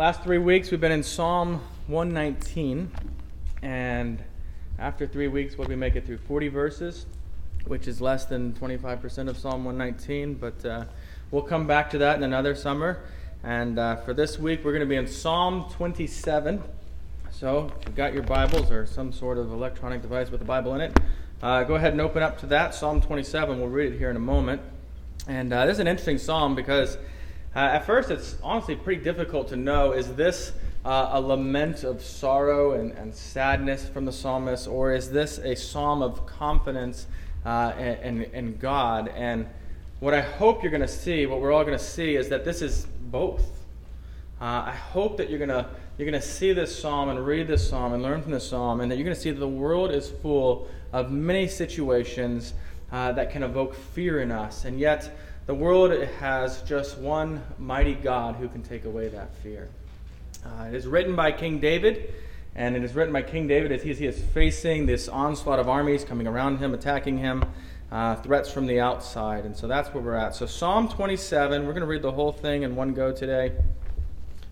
Last three weeks we've been in Psalm 119, and after three weeks we'll be making it through 40 verses, which is less than 25% of Psalm 119, but uh, we'll come back to that in another summer. And uh, for this week we're going to be in Psalm 27. So if you've got your Bibles or some sort of electronic device with a Bible in it, uh, go ahead and open up to that, Psalm 27. We'll read it here in a moment. And uh, this is an interesting psalm because uh, at first, it's honestly pretty difficult to know is this uh, a lament of sorrow and, and, sadness from the psalmist, or is this a psalm of confidence uh, in, in, God? And what I hope you're going to see, what we're all going to see, is that this is both. Uh, I hope that you're going to you're going to see this psalm and read this psalm and learn from this psalm, and that you're going to see that the world is full of many situations uh, that can evoke fear in us, and yet the world has just one mighty God who can take away that fear. Uh, it is written by King David, and it is written by King David as he, as he is facing this onslaught of armies coming around him, attacking him, uh, threats from the outside. And so that's where we're at. So, Psalm 27, we're going to read the whole thing in one go today,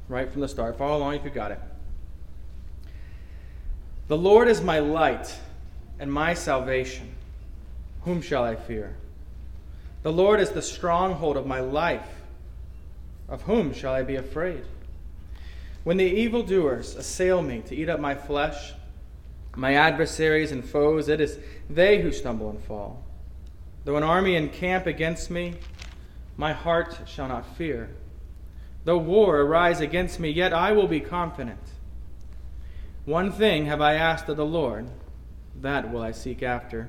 right from the start. Follow along if you've got it. The Lord is my light and my salvation. Whom shall I fear? The Lord is the stronghold of my life. Of whom shall I be afraid? When the evildoers assail me to eat up my flesh, my adversaries and foes, it is they who stumble and fall. Though an army encamp against me, my heart shall not fear. Though war arise against me, yet I will be confident. One thing have I asked of the Lord, that will I seek after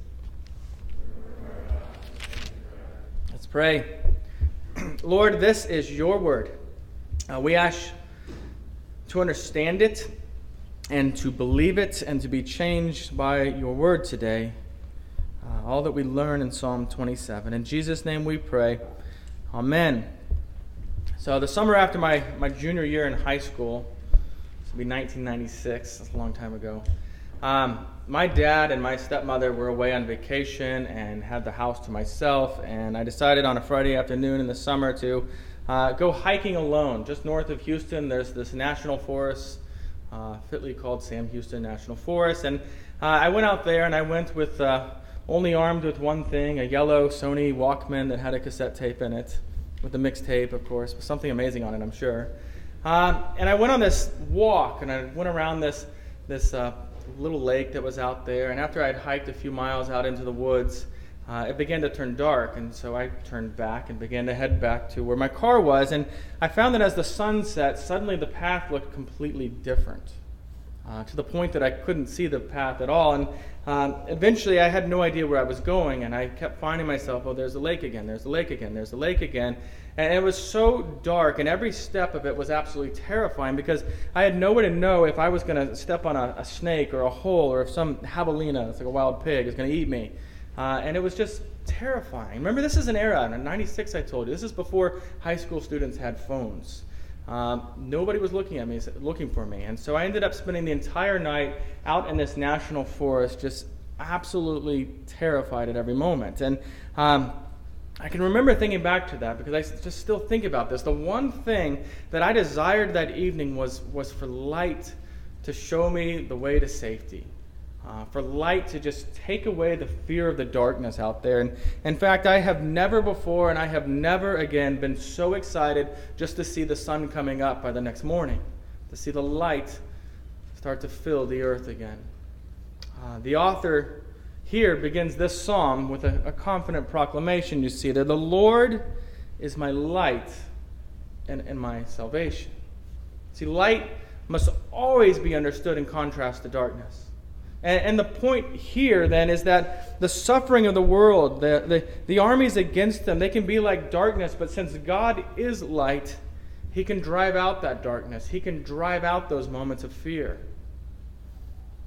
pray. Lord, this is your word. Uh, we ask to understand it and to believe it and to be changed by your word today. Uh, all that we learn in Psalm 27. In Jesus' name we pray. Amen. So, the summer after my, my junior year in high school, this will be 1996, that's a long time ago. Um, my dad and my stepmother were away on vacation and had the house to myself, and I decided on a Friday afternoon in the summer to uh, go hiking alone. Just north of Houston, there's this national forest, uh, fitly called Sam Houston National Forest, and uh, I went out there and I went with uh, only armed with one thing a yellow Sony Walkman that had a cassette tape in it, with a mixtape, of course, with something amazing on it, I'm sure. Uh, and I went on this walk and I went around this, this uh, little lake that was out there. And after I'd hiked a few miles out into the woods, uh, it began to turn dark. And so I turned back and began to head back to where my car was. And I found that as the sun set, suddenly the path looked completely different. Uh, to the point that I couldn't see the path at all. And um, eventually I had no idea where I was going, and I kept finding myself, oh, there's a lake again, there's a lake again, there's a lake again. And it was so dark, and every step of it was absolutely terrifying because I had no way to know if I was going to step on a, a, snake or a hole or if some javelina, it's like a wild pig, is going to eat me. Uh, and it was just terrifying. Remember, this is an era, in 96 I told you, this is before high school students had phones. um, nobody was looking at me, looking for me. And so I ended up spending the entire night out in this national forest, just absolutely terrified at every moment. And um, I can remember thinking back to that because I just still think about this. The one thing that I desired that evening was, was for light to show me the way to safety uh, for light to just take away the fear of the darkness out there. And in fact, I have never before and I have never again been so excited just to see the sun coming up by the next morning, to see the light start to fill the earth again. Uh, the author here begins this psalm with a, a confident proclamation. You see there, the Lord is my light and, and my salvation. See, light must always be understood in contrast to darkness. And, and, the point here then is that the suffering of the world, the, the, the armies against them, they can be like darkness, but since God is light, He can drive out that darkness. He can drive out those moments of fear.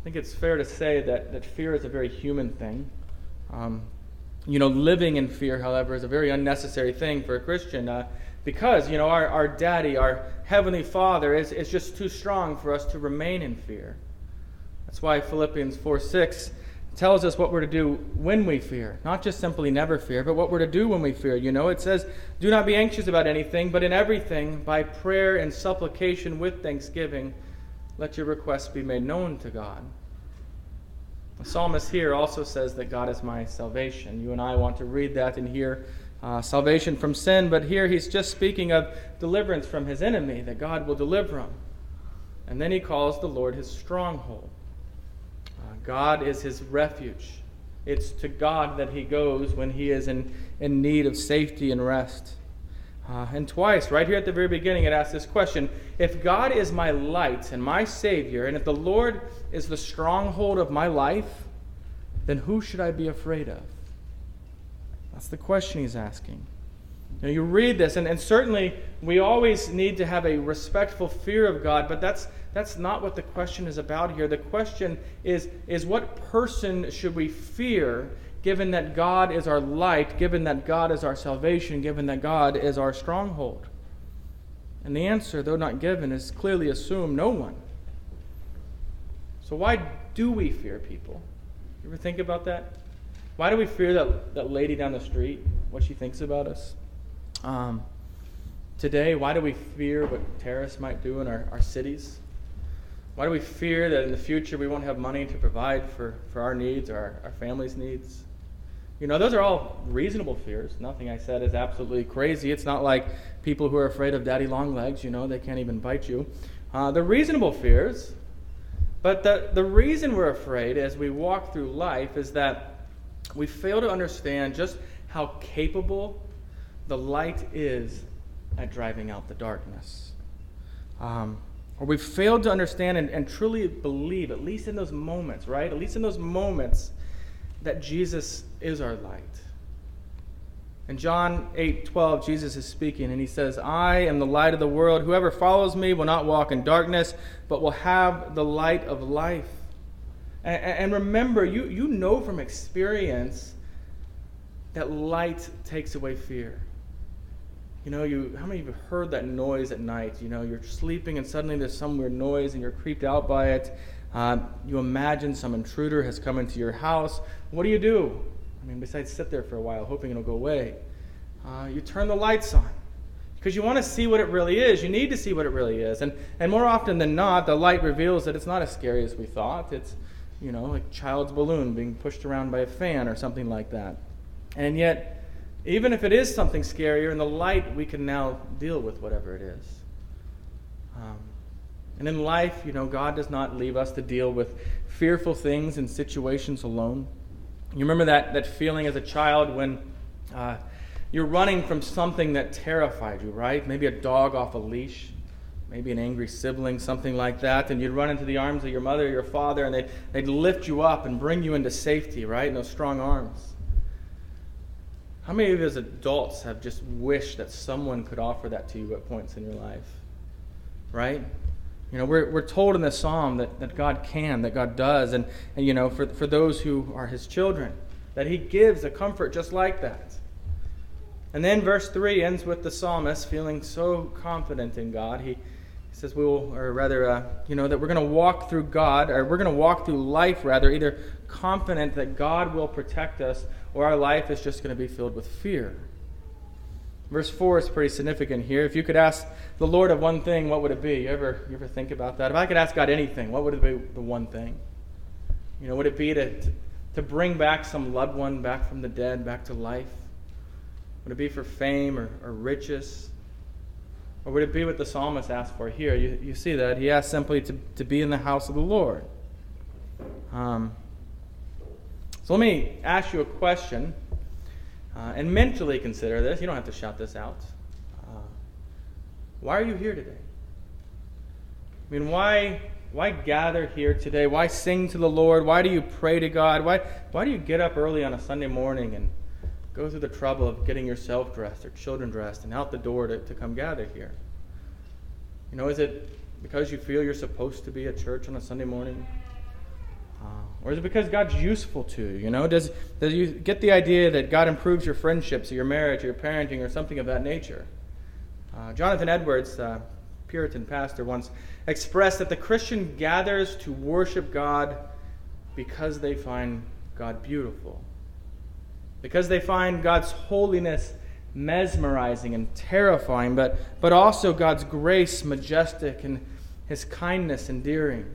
I think it's fair to say that, that fear is a very human thing. Um, you know, living in fear, however, is a very unnecessary thing for a Christian uh, because, you know, our, our daddy, our heavenly father, is, is just too strong for us to remain in fear. That's why Philippians 4 6 tells us what we're to do when we fear. Not just simply never fear, but what we're to do when we fear. You know, it says, Do not be anxious about anything, but in everything, by prayer and supplication with thanksgiving, let your requests be made known to God. The psalmist here also says that God is my salvation. You and I want to read that and hear uh, salvation from sin, but here he's just speaking of deliverance from his enemy, that God will deliver him. And then he calls the Lord his stronghold. God is his refuge. It's to God that he goes when he is in, in need of safety and rest. Uh, and twice, right here at the very beginning, it asks this question If God is my light and my Savior, and if the Lord is the stronghold of my life, then who should I be afraid of? That's the question he's asking. Now, you read this, and, and certainly we always need to have a respectful fear of God, but that's, that's not what the question is about here. The question is, is what person should we fear given that God is our light, given that God is our salvation, given that God is our stronghold? And the answer, though not given, is clearly assumed no one. So, why do we fear people? You ever think about that? Why do we fear that, that lady down the street, what she thinks about us? Um, today, why do we fear what terrorists might do in our, our cities? Why do we fear that in the future we won't have money to provide for, for our needs or our, our family's needs? You know, those are all reasonable fears. Nothing I said is absolutely crazy. It's not like people who are afraid of daddy long legs, you know, they can't even bite you. Uh, they're reasonable fears. But the, the reason we're afraid as we walk through life is that we fail to understand just how capable the light is at driving out the darkness. Um, or we've failed to understand and, and truly believe, at least in those moments, right? At least in those moments, that Jesus is our light. In John 8 12, Jesus is speaking, and he says, I am the light of the world. Whoever follows me will not walk in darkness, but will have the light of life. And, and remember, you, you know from experience that light takes away fear. You know, you how many of you heard that noise at night? You know, you're sleeping and suddenly there's some weird noise and you're creeped out by it. Uh, you imagine some intruder has come into your house. What do you do? I mean, besides sit there for a while hoping it'll go away, uh, you turn the lights on because you want to see what it really is. You need to see what it really is. And, and more often than not, the light reveals that it's not as scary as we thought. It's, you know, like child's balloon being pushed around by a fan or something like that. And yet, even if it is something scarier, in the light, we can now deal with whatever it is. Um, and in life, you know, God does not leave us to deal with fearful things and situations alone. You remember that, that feeling as a child when uh, you're running from something that terrified you, right? Maybe a dog off a leash, maybe an angry sibling, something like that. And you'd run into the arms of your mother or your father, and they'd, they'd lift you up and bring you into safety, right? In those strong arms. How many of you as adults have just wished that someone could offer that to you at points in your life? Right? You know, we're, we're told in the psalm that, that God can, that God does, and, and, you know, for, for those who are his children, that he gives a comfort just like that. And then verse 3 ends with the psalmist feeling so confident in God. He, says, we will, or rather, uh, you know, that we're going to walk through God, or we're going to walk through life, rather, either confident that God will protect us, or our life is just going to be filled with fear. Verse 4 is pretty significant here. If you could ask the Lord of one thing, what would it be? You ever, you ever think about that? If I could ask God anything, what would it be the one thing? You know, would it be to, to bring back some loved one back from the dead, back to life? Would it be for fame or, or riches? Or would it be what the psalmist asked for here? You, you see that. He asked simply to, to be in the house of the Lord. Um, so let me ask you a question uh, and mentally consider this. You don't have to shout this out. Uh, why are you here today? I mean, why, why gather here today? Why sing to the Lord? Why do you pray to God? Why, why do you get up early on a Sunday morning and go through the trouble of getting yourself dressed or children dressed and out the door to, to come gather here? You know, is it because you feel you're supposed to be at church on a Sunday morning? Or is it because God's useful to you? You know, does, does you get the idea that God improves your friendships or your marriage or your parenting or something of that nature? Uh, Jonathan Edwards, uh, Puritan pastor, once expressed that the Christian gathers to worship God because they find God beautiful because they find God's holiness mesmerizing and terrifying, but, but also God's grace majestic and his kindness endearing.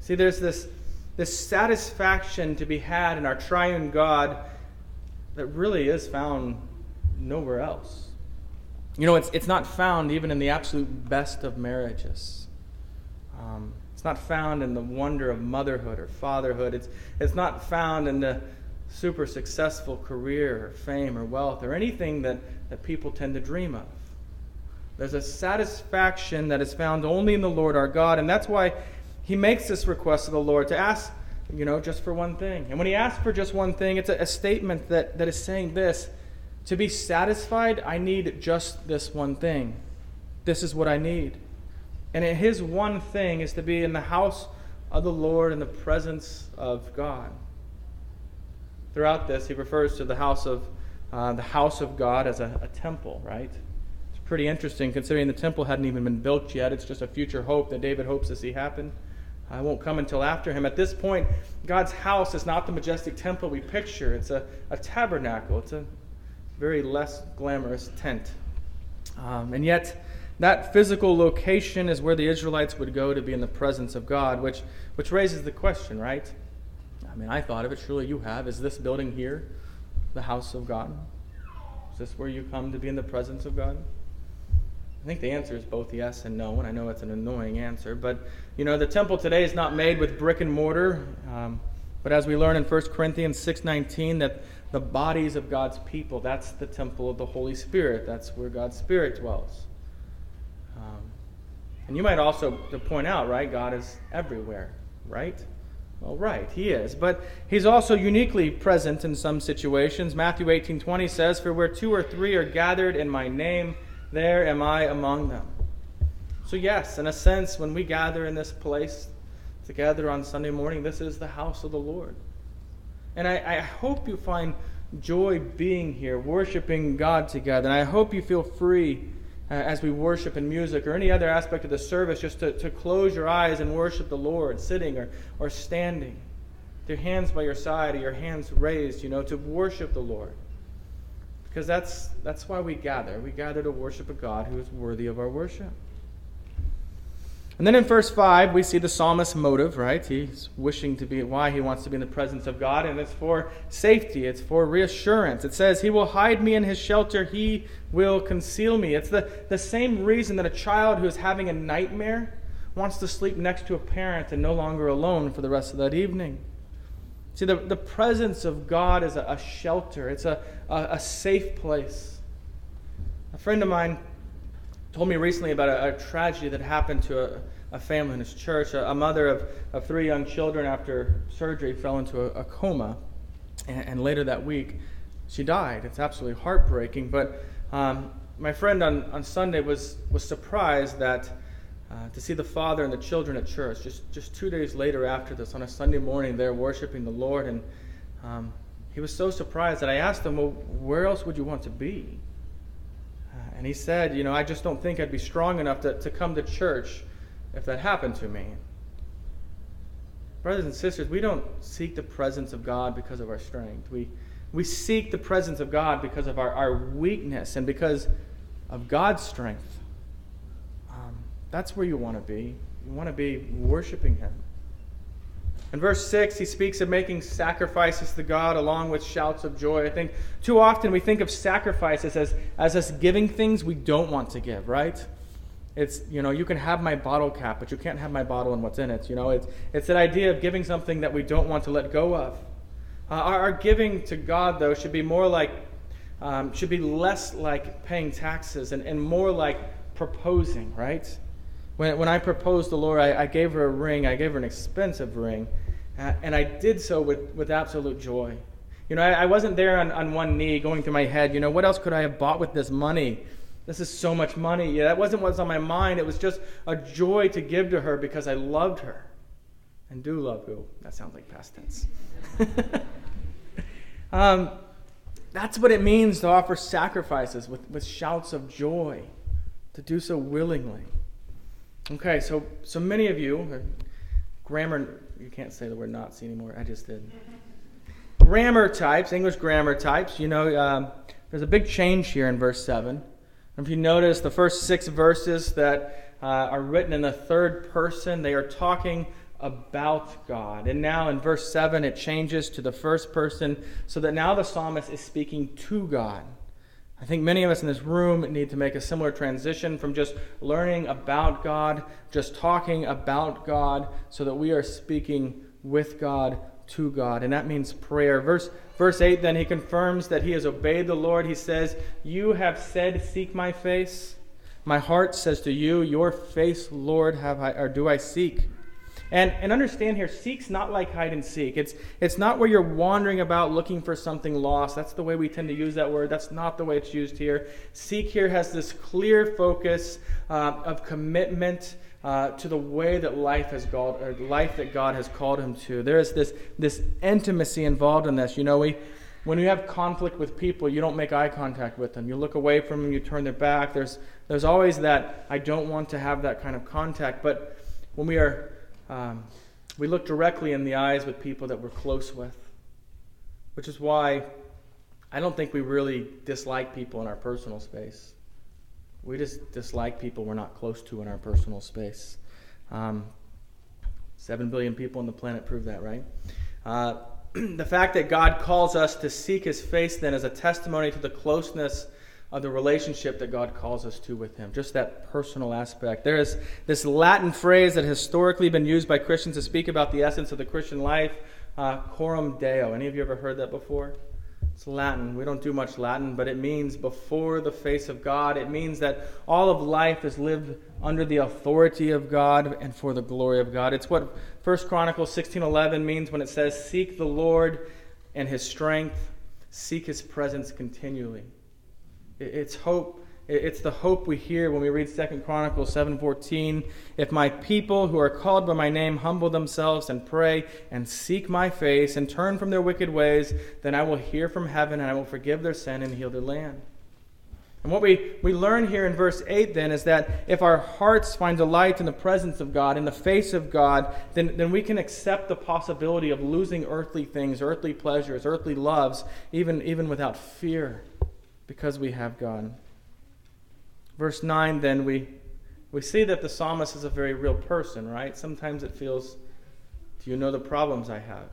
See, there's this, this satisfaction to be had in our triune God that really is found nowhere else. You know, it's, it's not found even in the absolute best of marriages. Um, it's not found in the wonder of motherhood or fatherhood. It's, it's not found in the super successful career or fame or wealth or anything that, that people tend to dream of. There's a satisfaction that is found only in the Lord our God, and that's why he makes this request of the Lord to ask, you know, just for one thing. And when he asks for just one thing, it's a, a statement that, that is saying this To be satisfied, I need just this one thing. This is what I need. And his one thing is to be in the house of the Lord in the presence of God. Throughout this, he refers to the house of, uh, the house of God as a, a temple, right? It's pretty interesting considering the temple hadn't even been built yet. It's just a future hope that David hopes to see happen. I won't come until after him. At this point, God's house is not the majestic temple we picture. It's a, a tabernacle. It's a very less glamorous tent. Um, and yet, that physical location is where the Israelites would go to be in the presence of God, which, which raises the question, right? I mean, I thought of it, surely you have. Is this building here the house of God? Is this where you come to be in the presence of God? I think the answer is both yes and no, and I know it's an annoying answer. But, you know, the temple today is not made with brick and mortar. Um, but as we learn in 1 Corinthians 6.19, that the bodies of God's people, that's the temple of the Holy Spirit. That's where God's Spirit dwells. Um, and you might also to point out, right, God is everywhere, right? Well, right, he is. But he's also uniquely present in some situations. Matthew 18:20 says, "For where two or three are gathered in my name, there am I among them." So yes, in a sense, when we gather in this place together on Sunday morning, this is the house of the Lord. And I, I hope you find joy being here, worshiping God together. And I hope you feel free uh, as we worship in music or any other aspect of the service, just to, to close your eyes and worship the Lord, sitting or, or standing, with your hands by your side or your hands raised, you know, to worship the Lord. Because that's, that's why we gather. We gather to worship a God who is worthy of our worship. And then in verse 5, we see the psalmist's motive, right? He's wishing to be, why he wants to be in the presence of God, and it's for safety, it's for reassurance. It says, He will hide me in His shelter, He will conceal me. It's the, the same reason that a child who is having a nightmare wants to sleep next to a parent and no longer alone for the rest of that evening. See, the, the presence of God is a, a shelter, it's a, a, a safe place. A friend of mine told me recently about a, a tragedy that happened to a, a family in his church. A, mother of, of three young children, after surgery, fell into a, a coma. And, and, later that week, she died. It's absolutely heartbreaking. But um, my friend on, on Sunday was, was surprised that. Uh, to see the father and the children at church just, just two days later after this on a Sunday morning, they're worshiping the Lord. And um, he was so surprised that I asked him, Well, where else would you want to be? and he said, You know, I just don't think I'd be strong enough to, to come to church if that happened to me. Brothers and sisters, we don't seek the presence of God because of our strength. We, we seek the presence of God because of our, our weakness and because of God's strength. That's where you want to be. You want to be worshiping Him. In verse 6, he speaks of making sacrifices to God along with shouts of joy. I think too often we think of sacrifices as, as us giving things we don't want to give, right? It's, you know, you can have my bottle cap, but you can't have my bottle and what's in it. You know, it's, it's that idea of giving something that we don't want to let go of. Uh, our, our, giving to God, though, should be more like, um, should be less like paying taxes and, and more like proposing, right? When, when I proposed to Laura, I, I gave her a ring. I gave her an expensive ring. Uh, and I did so with, with absolute joy. You know, I, I wasn't there on, on one knee going through my head, you know, what else could I have bought with this money? This is so much money. Yeah, that wasn't what was on my mind. It was just a joy to give to her because I loved her and do love you. That sounds like past tense. um, that's what it means to offer sacrifices with, with shouts of joy, to do so willingly. Okay, so, so many of you, grammar, you can't say the word Nazi anymore. I just did. Grammar types, English grammar types, you know, um, there's a big change here in verse 7. If you notice, the first six verses that uh, are written in the third person, they are talking about God. And now in verse 7, it changes to the first person so that now the psalmist is speaking to God. I think many of us in this room need to make a similar transition from just learning about God, just talking about God, so that we are speaking with God, to God. And that means prayer. Verse, verse 8 then, he confirms that he has obeyed the Lord. He says, You have said, Seek my face. My heart says to you, Your face, Lord, have I, or do I seek. And, and understand here, seek's not like hide and seek. It's, it's not where you're wandering about looking for something lost. That's the way we tend to use that word. That's not the way it's used here. Seek here has this clear focus uh, of commitment uh, to the way that life has called, or life that God has called him to. There is this, this intimacy involved in this. You know, we, when you have conflict with people, you don't make eye contact with them. You look away from them, you turn their back. There's, there's always that, I don't want to have that kind of contact. But when we are um, we look directly in the eyes with people that we're close with, which is why I don't think we really dislike people in our personal space. We just dislike people we're not close to in our personal space. Um, Seven billion people on the planet prove that, right? Uh, the fact that God calls us to seek his face then is a testimony to the closeness of the relationship that God calls us to with Him, just that personal aspect. There is this Latin phrase that has historically been used by Christians to speak about the essence of the Christian life, uh, deo. Any of you ever heard that before? It's Latin. We don't do much Latin, but it means before the face of God. It means that all of life is lived under the authority of God and for the glory of God. It's what 1 Chronicles 16:11 means when it says, "Seek the Lord and his strength, seek his presence continually." It's hope. It's the hope we hear when we read Second Chronicles 7:14. If my people who are called by my name humble themselves and pray and seek my face and turn from their wicked ways, then I will hear from heaven and I will forgive their sin and heal their land. And what we, we learn here in verse 8 then is that if our hearts find delight in the presence of God, in the face of God, then, then we can accept the possibility of losing earthly things, earthly pleasures, earthly loves, even, even without fear because we have God. Verse 9, then, we, we see that the psalmist is a very real person, right? Sometimes it feels, do you know the problems I have?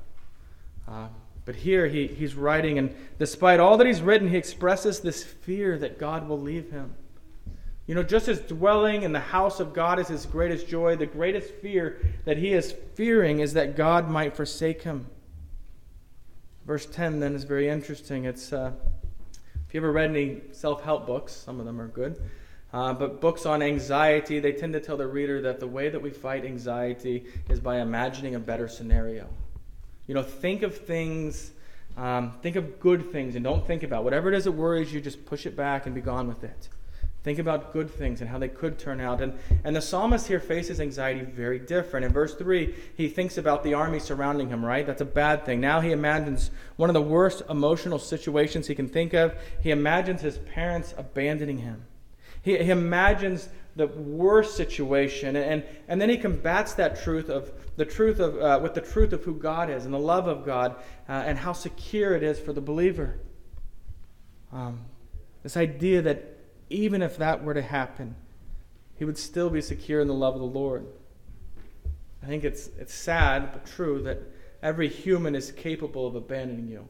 Uh, but here he, he's writing, and despite all that he's written, he expresses this fear that God will leave him. You know, just as dwelling in the house of God is his greatest joy, the greatest fear that he is fearing is that God might forsake him. Verse 10 then is very interesting. It's. Uh, if you ever read any self help books, some of them are good, uh, but books on anxiety, they tend to tell the reader that the way that we fight anxiety is by imagining a better scenario. You know, think of things, um, think of good things, and don't think about whatever it is that worries you, just push it back and be gone with it. Think about good things and how they could turn out. And, and the psalmist here faces anxiety very different. In verse 3, he thinks about the army surrounding him, right? That's a bad thing. Now he imagines one of the worst emotional situations he can think of. He imagines his parents abandoning him. He, he imagines the worst situation, and, and then he combats that truth of the truth of uh, with the truth of who God is and the love of God uh, and how secure it is for the believer. Um, this idea that even if that were to happen, he would still be secure in the love of the Lord. I think it's, it's sad but true that every human is capable of abandoning you,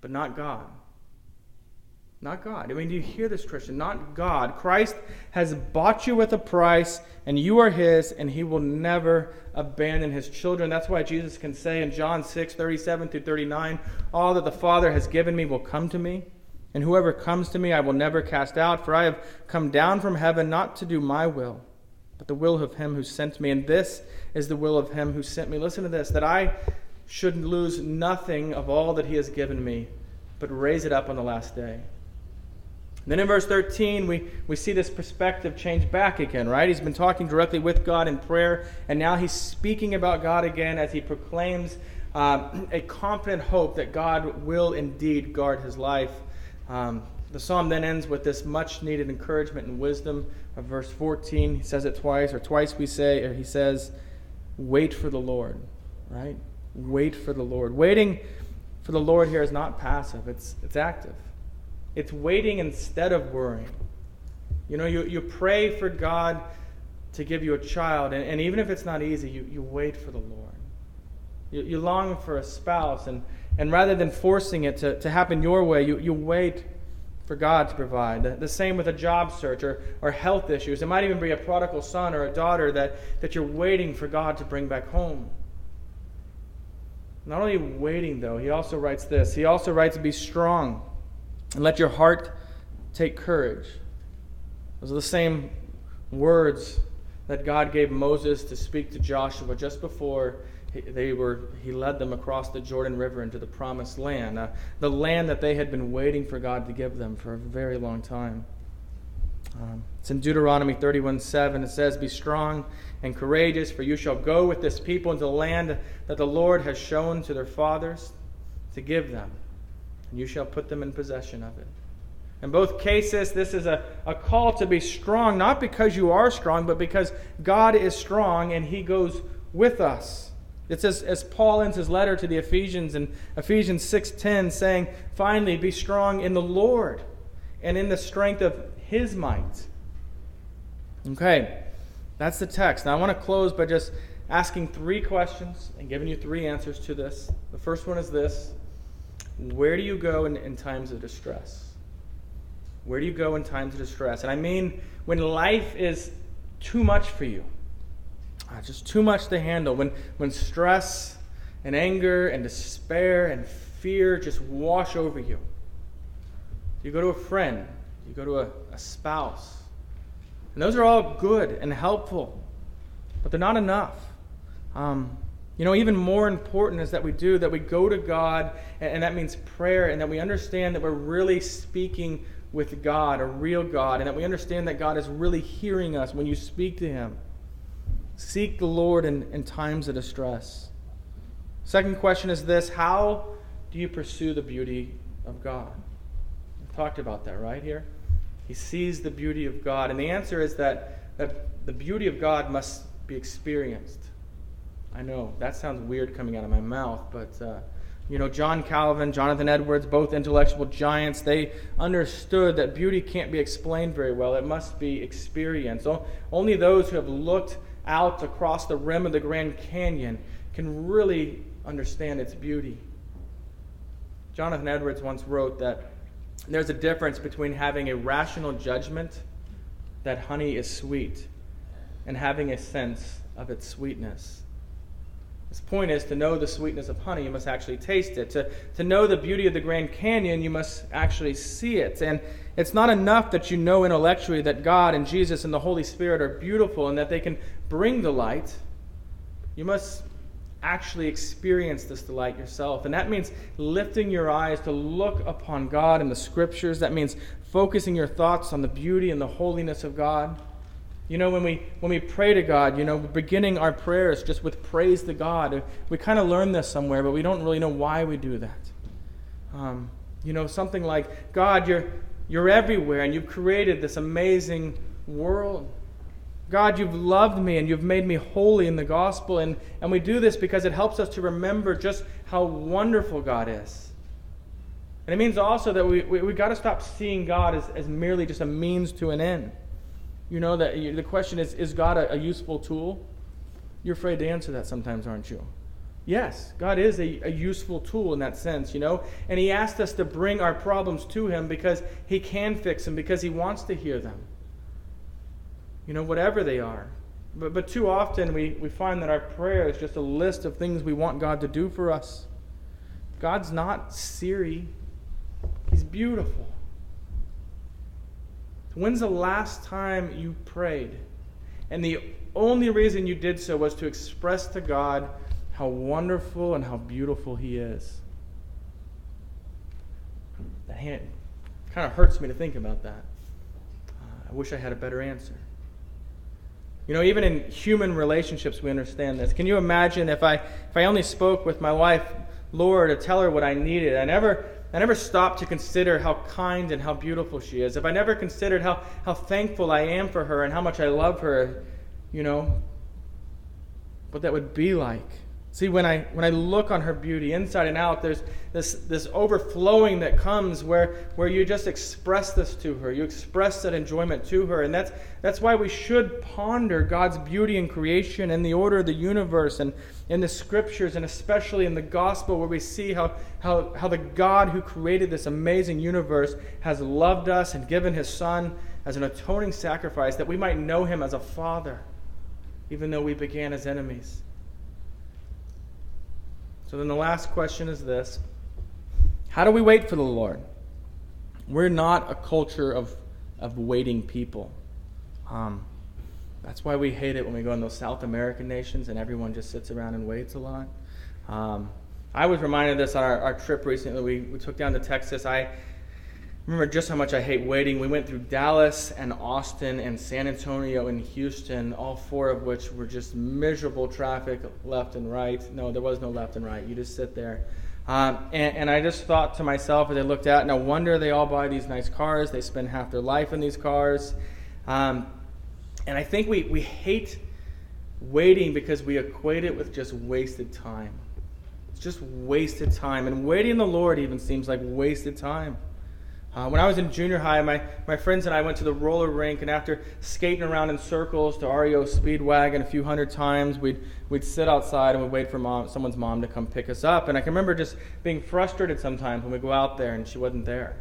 but not God. Not God. I mean, do you hear this, Christian? Not God. Christ has bought you with a price, and you are His, and He will never abandon His children. That's why Jesus can say in John 6 37 through 39, All that the Father has given me will come to me, and whoever comes to me I will never cast out, for I have come down from heaven not to do my will, but the will of Him who sent me. And this is the will of Him who sent me. Listen to this that I should lose nothing of all that He has given me, but raise it up on the last day. Then in verse 13, we, we see this perspective change back again, right? He's been talking directly with God in prayer, and now he's speaking about God again as he proclaims uh, a confident hope that God will indeed guard his life. Um, the psalm then ends with this much needed encouragement and wisdom of verse 14. He says it twice, or twice we say, or he says, Wait for the Lord, right? Wait for the Lord. Waiting for the Lord here is not passive, it's, it's active. It's waiting instead of worrying. You know, you, you pray for God to give you a child, and, and even if it's not easy, you, you wait for the Lord. You, you long for a spouse, and, and rather than forcing it to, to happen your way, you, you wait for God to provide. The, the, same with a job search or, or health issues. It might even be a prodigal son or a daughter that, that you're waiting for God to bring back home. Not only waiting, though, he also writes this. He also writes, Be strong and let your heart take courage. Those are the same words that God gave Moses to speak to Joshua just before they were, he led them across the Jordan River into the promised land, uh, the land that they had been waiting for God to give them for a very long time. Um, it's in Deuteronomy 31 7. It says, Be strong and courageous, for you shall go with this people into the land that the Lord has shown to their fathers to give them and you shall put them in possession of it. In both cases, this is a, a call to be strong, not because you are strong, but because God is strong and He goes with us. It's as, as Paul ends his letter to the Ephesians in Ephesians 6.10 saying, Finally, be strong in the Lord and in the strength of His might. Okay, that's the text. Now I want to close by just asking three questions and giving you three answers to this. The first one is this where do you go in, in times of distress? Where do you go in times of distress? And I mean when life is too much for you, uh, just too much to handle, when, when stress and anger and despair and fear just wash over you. You go to a friend, you go to a, a spouse. And those are all good and helpful, but they're not enough. Um, you know, even more important is that we do, that we go to God, and, and that means prayer, and that we understand that we're really speaking with God, a real God, and that we understand that God is really hearing us when you speak to Him. Seek the Lord in, in times of distress. Second question is this How do you pursue the beauty of God? We talked about that right here. He sees the beauty of God, and the answer is that, that the beauty of God must be experienced. I know that sounds weird coming out of my mouth, but uh, you know, John Calvin, Jonathan Edwards, both intellectual giants, they understood that beauty can't be explained very well. It must be experienced. Only those who have looked out across the rim of the Grand Canyon can really understand its beauty. Jonathan Edwards once wrote that there's a difference between having a rational judgment that honey is sweet and having a sense of its sweetness. His point is to know the sweetness of honey, you must actually taste it. To, to know the beauty of the Grand Canyon, you must actually see it. And it's not enough that you know intellectually that God and Jesus and the Holy Spirit are beautiful and that they can bring delight. You must actually experience this delight yourself. And that means lifting your eyes to look upon God in the Scriptures. That means focusing your thoughts on the beauty and the holiness of God. You know, when we, when we pray to God, you know, beginning our prayers just with praise to God, we kind of learn this somewhere, but we don't really know why we do that. Um, you know, something like, God, you're, You're everywhere, and you've created this amazing world. God, you've loved me and you've made me holy in the gospel. And, and we do this because it helps us to remember just how wonderful God is. And it means also that we, we, we got to stop seeing God as, as merely just a means to an end. You know, that the question is is God a, a useful tool? You're afraid to answer that sometimes, aren't you? Yes, God is a, a, useful tool in that sense, you know. And He asked us to bring our problems to Him because He can fix them, because He wants to hear them you know, whatever they are. But, but too often we, we find that our prayer is just a list of things we want God to do for us. God's not Siri, He's beautiful. When's the last time you prayed? And the only reason you did so was to express to God how wonderful and how beautiful He is. That hand kind of hurts me to think about that. Uh, I wish I had a better answer. You know, even in human relationships, we understand this. Can you imagine if I, if I only spoke with my wife, Laura, to tell her what I needed? I never, I never stopped to consider how kind and how beautiful she is. If I never considered how, how thankful I am for her and how much I love her, you know, what that would be like. See, when I, when I look on her beauty inside and out, there's this, this overflowing that comes where, where you just express this to her. You express that enjoyment to her. And that's, that's why we should ponder God's beauty in creation and the order of the universe and in the scriptures, and especially in the gospel, where we see how, how, how the God who created this amazing universe has loved us and given his Son as an atoning sacrifice that we might know him as a father, even though we began as enemies. So then the last question is this How do we wait for the Lord? We're not a culture of, of waiting people. Um, that's why we hate it when we go in those South American nations and everyone just sits around and waits a lot. Um, I was reminded of this on our, our trip recently. We, we took down to Texas. I remember just how much I hate waiting. We went through Dallas and Austin and San Antonio and Houston, all four of which were just miserable traffic left and right. No, there was no left and right. You just sit there. Um, and, and, I just thought to myself as I looked out, no wonder they all buy these nice cars. They spend half their life in these cars. Um, and I think we, we hate waiting because we equate it with just wasted time. It's just wasted time. And waiting the Lord even seems like wasted time. Uh, when I was in junior high, my, my friends and I went to the roller rink, and after skating around in circles to REO Speedwagon a few hundred times, we'd, we'd sit outside and we'd wait for mom, someone's mom to come pick us up. And I can remember just being frustrated sometimes when we'd go out there and she wasn't there.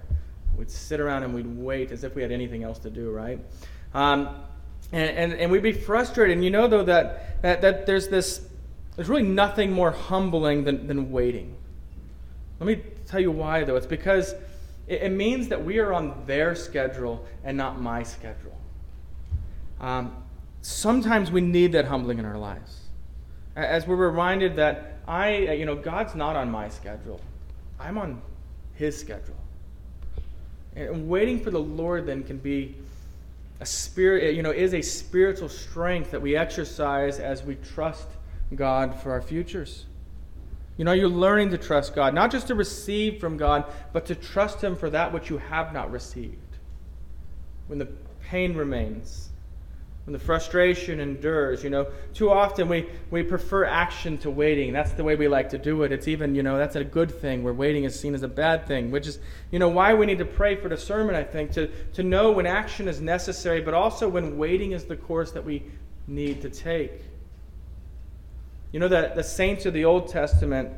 We'd sit around and we'd wait as if we had anything else to do, right? Um, and, and, and we'd be frustrated. And you know, though, that, that, that there's this, there's really nothing more humbling than, than waiting. Let me tell you why, though. It's because it, it means that we are on their schedule and not my schedule. Um, sometimes we need that humbling in our lives. As we're reminded that I, you know, God's not on my schedule, I'm on His schedule. And waiting for the Lord then can be a spirit, you know, is a spiritual strength that we exercise as we trust God for our futures. You know, you're learning to trust God, not just to receive from God, but to trust Him for that which you have not received. When the pain remains, when the frustration endures, you know, too often we, we prefer action to waiting. That's the way we like to do it. It's even, you know, that's a good thing where waiting is seen as a bad thing, which is, you know, why we need to pray for discernment, I think, to, to know when action is necessary, but also when waiting is the course that we need to take. You know that the saints of the Old Testament,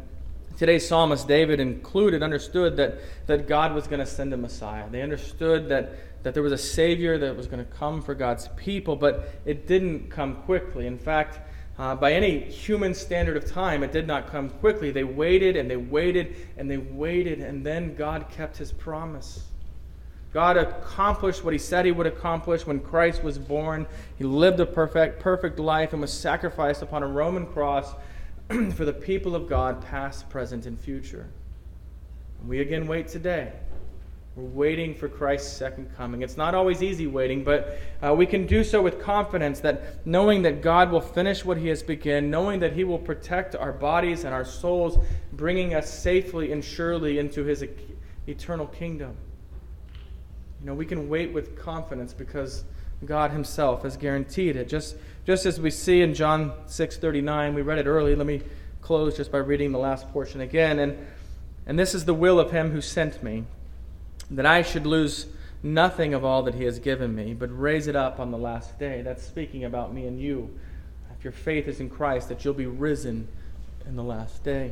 today's psalmist David included, understood that, that God was going to send a Messiah. They understood that, that there was a Savior that was going to come for God's people, but it didn't come quickly. In fact, uh, by any human standard of time, it did not come quickly. They waited and they waited and they waited, and then God kept his promise. God accomplished what he said he would accomplish when Christ was born. He lived a perfect, perfect life and was sacrificed upon a Roman cross for the people of God, past, present, and future. And we again wait today. We're waiting for Christ's second coming. It's not always easy waiting, but uh, we can do so with confidence that knowing that God will finish what He has begun, knowing that He will protect our bodies and our souls, bringing us safely and surely into His eternal kingdom. You know, we can wait with confidence because God himself has guaranteed it. Just just as we see in John 6:39, we read it early. Let me close just by reading the last portion again. And and this is the will of him who sent me, that I should lose nothing of all that he has given me, but raise it up on the last day. That's speaking about me and you. If your faith is in Christ, that you'll be risen in the last day.